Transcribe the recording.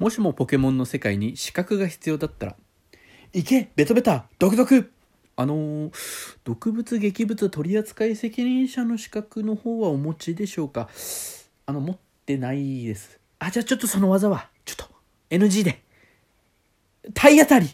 もしもポケモンの世界に資格が必要だったら、いけベトベタ毒毒あの、毒物劇物取扱責任者の資格の方はお持ちでしょうか？あの、持ってないです。あ、じゃあちょっとその技は、ちょっと、NG で。体当たり